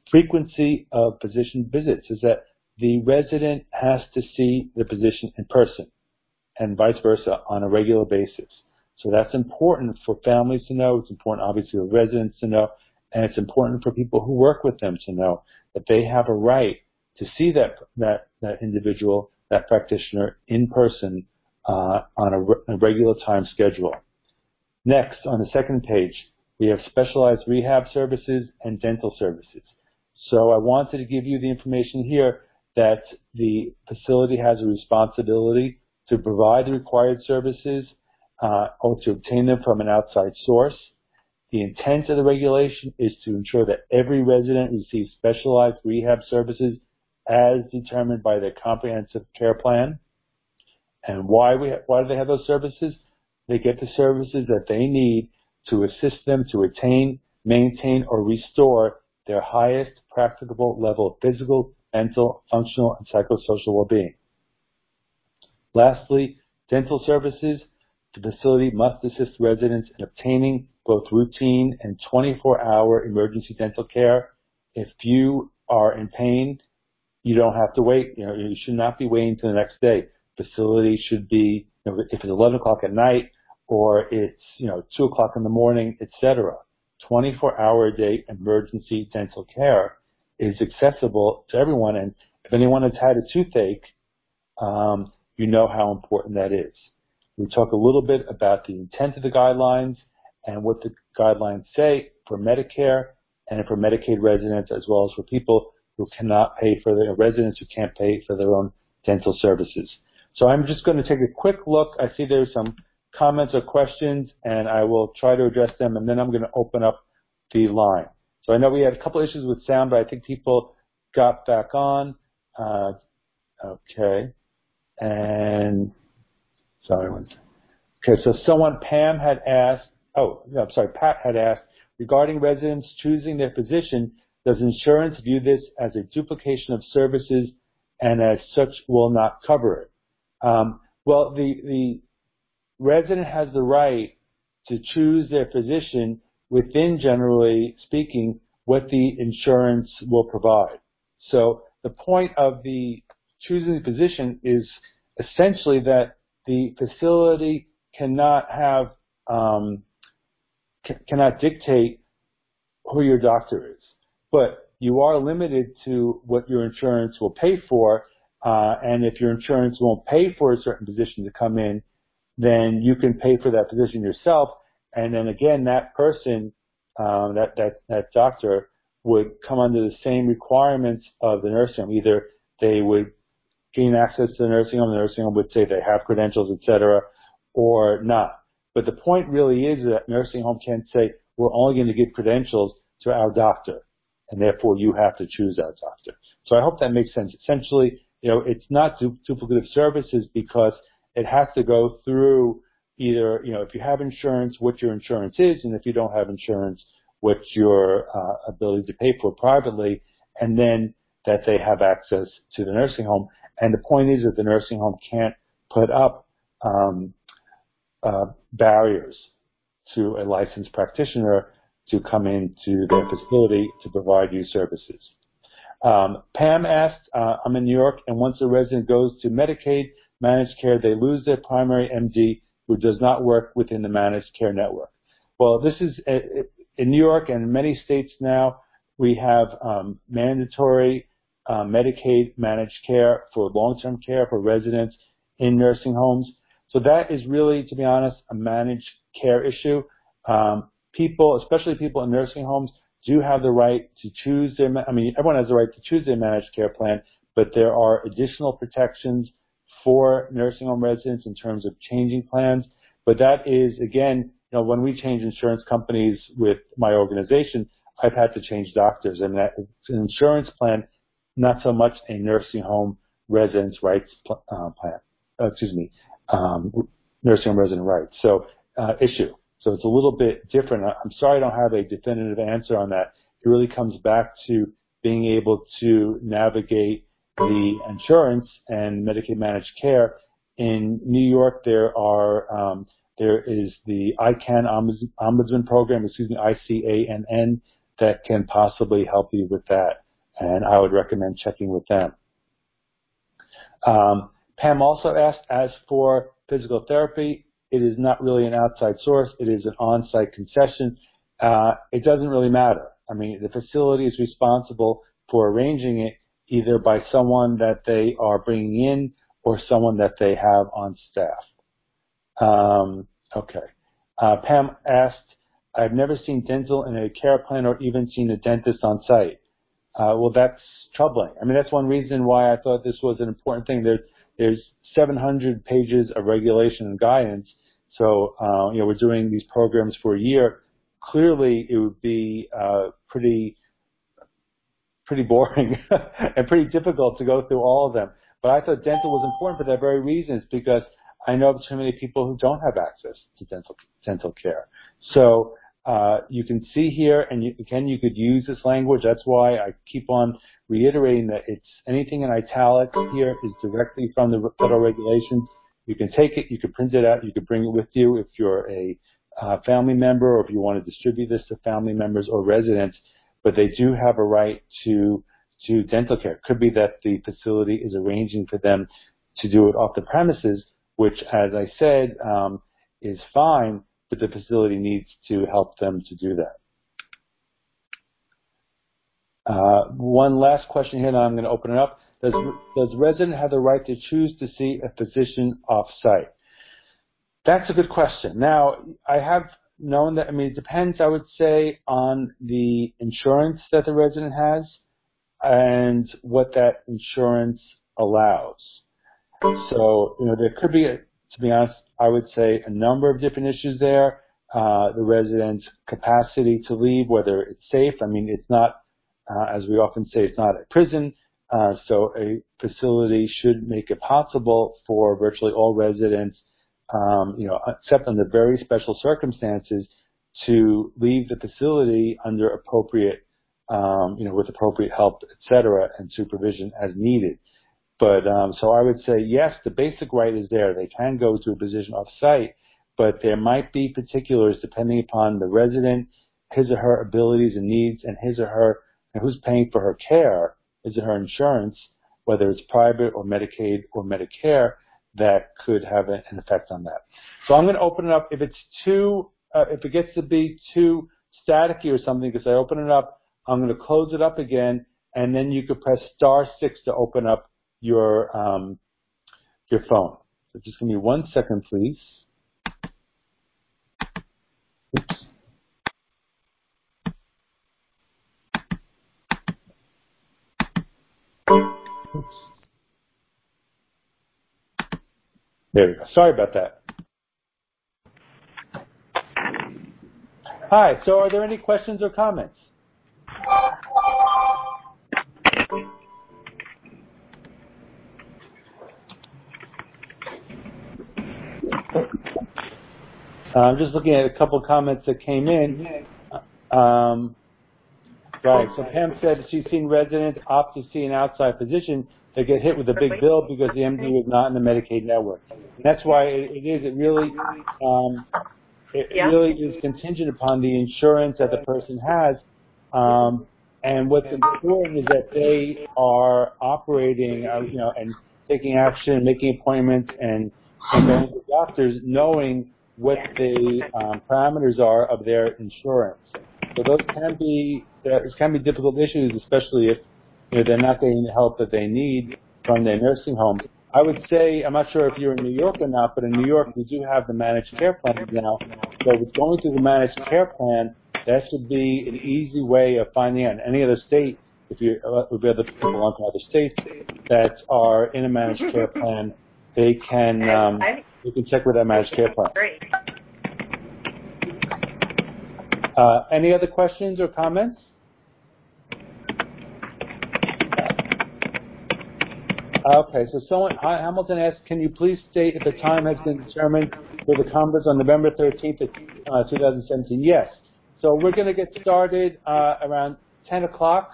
Frequency of physician visits is that the resident has to see the physician in person and vice versa on a regular basis. So that's important for families to know. It's important, obviously, for residents to know. And it's important for people who work with them to know that they have a right to see that, that, that individual, that practitioner in person uh, on a, re- a regular time schedule. Next, on the second page, we have specialized rehab services and dental services. So I wanted to give you the information here that the facility has a responsibility to provide the required services uh, or to obtain them from an outside source. The intent of the regulation is to ensure that every resident receives specialized rehab services as determined by their comprehensive care plan. And why we why do they have those services? They get the services that they need to assist them to attain, maintain, or restore their highest practicable level of physical, mental, functional, and psychosocial well-being. Lastly, dental services. The facility must assist residents in obtaining both routine and 24-hour emergency dental care. If you are in pain, you don't have to wait. You know, you should not be waiting until the next day. Facility should be, if it's 11 o'clock at night or it's, you know, 2 o'clock in the morning, etc. 24 hour a day emergency dental care is accessible to everyone. And if anyone has had a toothache, um, you know how important that is. We talk a little bit about the intent of the guidelines and what the guidelines say for Medicare and for Medicaid residents as well as for people who cannot pay for their residents who can't pay for their own dental services. So I'm just going to take a quick look. I see there's some comments or questions and I will try to address them and then I'm going to open up the line. So I know we had a couple issues with sound, but I think people got back on. Uh, okay. And sorry, one. Okay, so someone, Pam had asked, oh, no, I'm sorry, Pat had asked, regarding residents choosing their physician, does insurance view this as a duplication of services and as such will not cover it? Um, well, the, the resident has the right to choose their physician within, generally speaking, what the insurance will provide. So the point of the choosing the physician is essentially that the facility cannot have um, c- cannot dictate who your doctor is. But you are limited to what your insurance will pay for. Uh, and if your insurance won't pay for a certain physician to come in, then you can pay for that physician yourself. And then again, that person, um, that, that, that doctor would come under the same requirements of the nursing home. Either they would gain access to the nursing home, the nursing home would say they have credentials, et cetera, or not. But the point really is that nursing home can't say, we're only going to give credentials to our doctor, and therefore you have to choose our doctor. So I hope that makes sense. Essentially, you know, it's not du- duplicative services because it has to go through either, you know, if you have insurance, what your insurance is, and if you don't have insurance, what your uh, ability to pay for privately, and then that they have access to the nursing home. And the point is that the nursing home can't put up um, uh, barriers to a licensed practitioner to come into their facility to provide you services. Um, Pam asked, uh, I'm in New York, and once a resident goes to Medicaid managed care, they lose their primary MD who does not work within the managed care network. Well, this is uh, in New York and many states now, we have um, mandatory uh, Medicaid managed care for long-term care for residents in nursing homes. So that is really, to be honest, a managed care issue. Um, people, especially people in nursing homes, do have the right to choose their, I mean, everyone has the right to choose their managed care plan, but there are additional protections for nursing home residents in terms of changing plans. But that is, again, you know, when we change insurance companies with my organization, I've had to change doctors, and that it's an insurance plan, not so much a nursing home residents' rights pl- uh, plan. Uh, excuse me, um, nursing home resident rights. So uh, issue. So it's a little bit different. I'm sorry I don't have a definitive answer on that. It really comes back to being able to navigate the insurance and Medicaid managed care. In New York, there are um, there is the ICAN Ombudsman Program, excuse me, I-C-A-N-N, that can possibly help you with that, and I would recommend checking with them. Um, Pam also asked, as for physical therapy, it is not really an outside source. It is an on-site concession. Uh, it doesn't really matter. I mean, the facility is responsible for arranging it either by someone that they are bringing in or someone that they have on staff. Um, okay. Uh, Pam asked, I've never seen dental in a care plan or even seen a dentist on site. Uh, well, that's troubling. I mean, that's one reason why I thought this was an important thing. There, there's 700 pages of regulation and guidance. So, uh, you know, we're doing these programs for a year. Clearly, it would be uh, pretty pretty boring and pretty difficult to go through all of them. But I thought dental was important for that very reason. It's because I know of too many people who don't have access to dental dental care. So uh, you can see here, and you, again, you could use this language. That's why I keep on reiterating that it's anything in italics here is directly from the federal regulations. You can take it, you can print it out, you can bring it with you if you're a uh, family member or if you want to distribute this to family members or residents. But they do have a right to to dental care. It could be that the facility is arranging for them to do it off the premises, which, as I said, um, is fine, but the facility needs to help them to do that. Uh, one last question here, and I'm going to open it up. Does, does resident have the right to choose to see a physician off-site? That's a good question. Now, I have known that, I mean, it depends, I would say, on the insurance that the resident has and what that insurance allows. So, you know, there could be, to be honest, I would say a number of different issues there. Uh, the resident's capacity to leave, whether it's safe. I mean, it's not, uh, as we often say, it's not a prison. Uh, so a facility should make it possible for virtually all residents, um, you know, except under very special circumstances, to leave the facility under appropriate, um, you know, with appropriate help, et cetera, and supervision as needed. But um, so I would say yes, the basic right is there. They can go to a physician off site, but there might be particulars depending upon the resident, his or her abilities and needs, and his or her and who's paying for her care, his or her insurance, whether it's private or Medicaid or Medicare, that could have an effect on that. So I'm going to open it up. If it's too, uh, if it gets to be too staticky or something, because I open it up, I'm going to close it up again, and then you could press star six to open up your um, your phone. So just give me one second, please. Oops. Oops. There we go. Sorry about that. Hi. So are there any questions or comments? I'm just looking at a couple comments that came in. Um, right. So Pam said she's seen residents opt to see an outside physician that get hit with a big bill because the MD was not in the Medicaid network. And that's why it, it is. It really, um, it, yeah. really is contingent upon the insurance that the person has. Um, and what's important is that they are operating, uh, you know, and taking action, making appointments, and, and going to doctors, knowing what the um, parameters are of their insurance. So those can be those can be difficult issues, especially if you know, they're not getting the help that they need from their nursing home. I would say I'm not sure if you're in New York or not, but in New York we do have the managed care plan now. So with going through the managed care plan, that should be an easy way of finding out in any other state. If you uh, with other people belong to other states that are in a managed care plan, they can um, you can check with that managed care plan. Great. Uh, any other questions or comments? Okay, so someone, Hamilton asked, can you please state if the time has been determined for the conference on November 13th, uh, 2017? Yes. So we're going to get started uh, around 10 o'clock,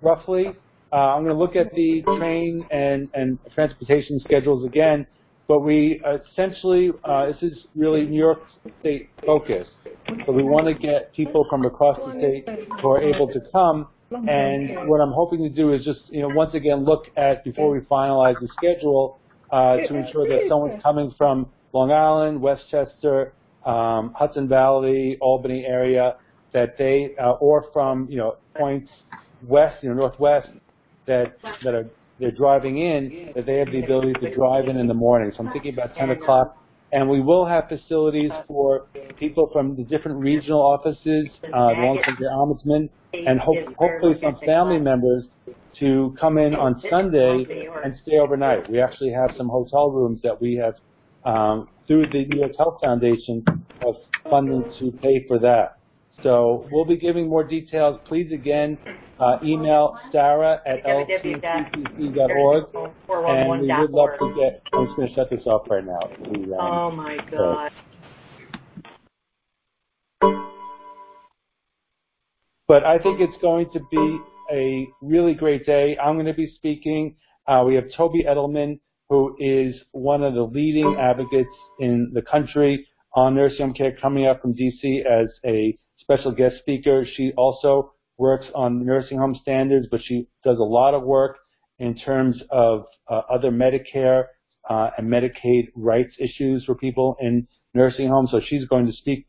roughly. Uh, I'm going to look at the train and, and transportation schedules again but we essentially, uh, this is really New York State focused. So we want to get people from across the state who are able to come. And what I'm hoping to do is just, you know, once again look at before we finalize the schedule uh, to ensure that someone's coming from Long Island, Westchester, um, Hudson Valley, Albany area, that they, uh, or from, you know, points west, you know, northwest, that that are they're driving in, that they have the ability to drive in in the morning. So I'm thinking about 10 o'clock. And we will have facilities for people from the different regional offices, uh, the long-term care ombudsman, and hope, hopefully some family members to come in on Sunday and stay overnight. We actually have some hotel rooms that we have, um, through the New York Health Foundation, of funding to pay for that. So we'll be giving more details. Please, again, uh, email Sarah at ltccc.org, and we would love to get. I'm just going to shut this off right now. um, oh my god. But I think it's going to be a really great day. I'm going to be speaking. Uh, we have Toby Edelman, who is one of the leading advocates in the country on nursing home care, coming up from DC as a special guest speaker. She also works on nursing home standards, but she does a lot of work in terms of uh, other Medicare uh, and Medicaid rights issues for people in nursing homes. So she's going to speak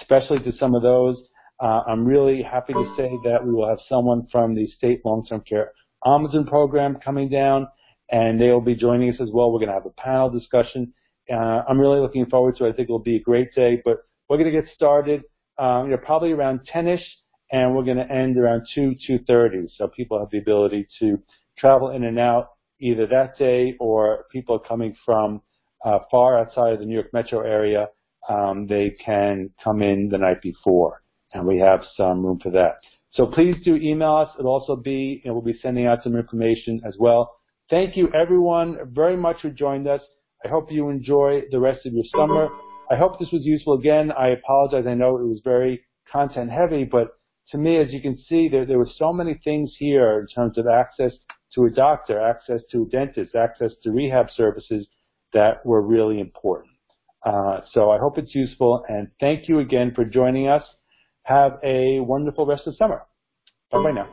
especially to some of those. Uh, I'm really happy to say that we will have someone from the state long-term care ombudsman program coming down, and they will be joining us as well. We're going to have a panel discussion. Uh, I'm really looking forward to it. I think it will be a great day, but we're going to get started um, you know, probably around 10ish, and we're going to end around 2, 2.30. So people have the ability to travel in and out either that day or people coming from uh, far outside of the New York metro area, um, they can come in the night before, and we have some room for that. So please do email us. It'll also be, and we'll be sending out some information as well. Thank you everyone very much who joined us. I hope you enjoy the rest of your summer. I hope this was useful. Again, I apologize. I know it was very content heavy, but to me, as you can see, there, there were so many things here in terms of access to a doctor, access to a dentist, access to rehab services that were really important. Uh, so I hope it's useful, and thank you again for joining us. Have a wonderful rest of summer. Bye-bye mm. now.